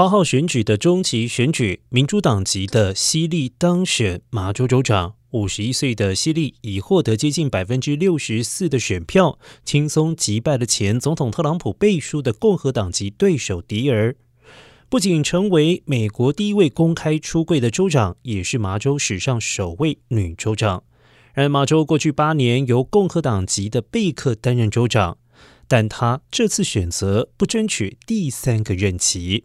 八号选举的中期选举，民主党籍的希利当选麻州州长。五十一岁的希利已获得接近百分之六十四的选票，轻松击败了前总统特朗普背书的共和党籍对手迪尔。不仅成为美国第一位公开出柜的州长，也是麻州史上首位女州长。然而，麻州过去八年由共和党籍的贝克担任州长，但他这次选择不争取第三个任期。